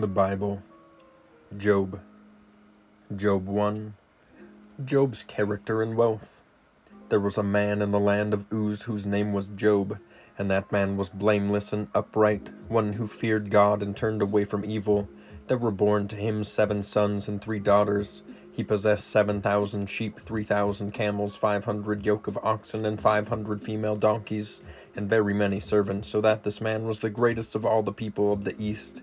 The Bible, Job, Job 1. Job's character and wealth. There was a man in the land of Uz whose name was Job, and that man was blameless and upright, one who feared God and turned away from evil. There were born to him seven sons and three daughters. He possessed seven thousand sheep, three thousand camels, five hundred yoke of oxen, and five hundred female donkeys, and very many servants, so that this man was the greatest of all the people of the East.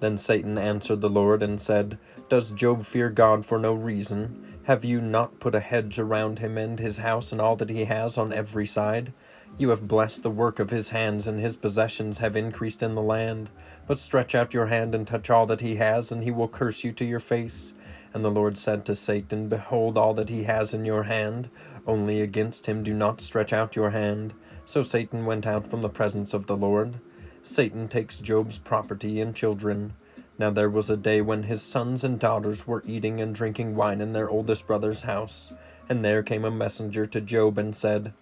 Then Satan answered the Lord and said, Does Job fear God for no reason? Have you not put a hedge around him and his house and all that he has on every side? You have blessed the work of his hands, and his possessions have increased in the land. But stretch out your hand and touch all that he has, and he will curse you to your face. And the Lord said to Satan, Behold all that he has in your hand, only against him do not stretch out your hand. So Satan went out from the presence of the Lord. Satan takes Job's property and children. Now there was a day when his sons and daughters were eating and drinking wine in their oldest brother's house. And there came a messenger to Job and said,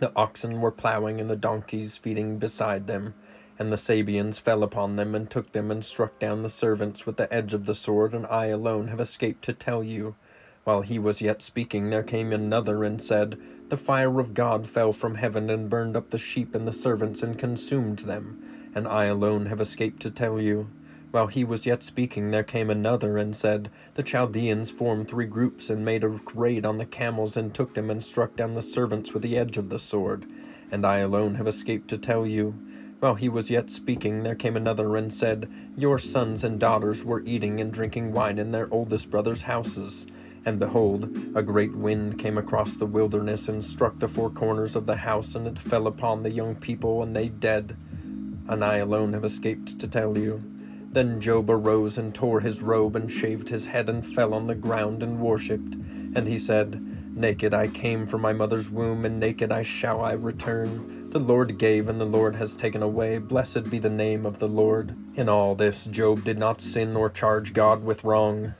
The oxen were plowing and the donkeys feeding beside them. And the Sabeans fell upon them and took them and struck down the servants with the edge of the sword, and I alone have escaped to tell you. While he was yet speaking, there came another and said, The fire of God fell from heaven and burned up the sheep and the servants and consumed them, and I alone have escaped to tell you. While he was yet speaking, there came another and said, The Chaldeans formed three groups and made a raid on the camels and took them and struck down the servants with the edge of the sword, and I alone have escaped to tell you. While he was yet speaking, there came another and said, Your sons and daughters were eating and drinking wine in their oldest brother's houses and behold, a great wind came across the wilderness and struck the four corners of the house, and it fell upon the young people, and they dead. And I alone have escaped to tell you. Then Job arose and tore his robe and shaved his head and fell on the ground and worshipped. And he said, Naked I came from my mother's womb, and naked I shall I return. The Lord gave, and the Lord has taken away. Blessed be the name of the Lord. In all this Job did not sin nor charge God with wrong.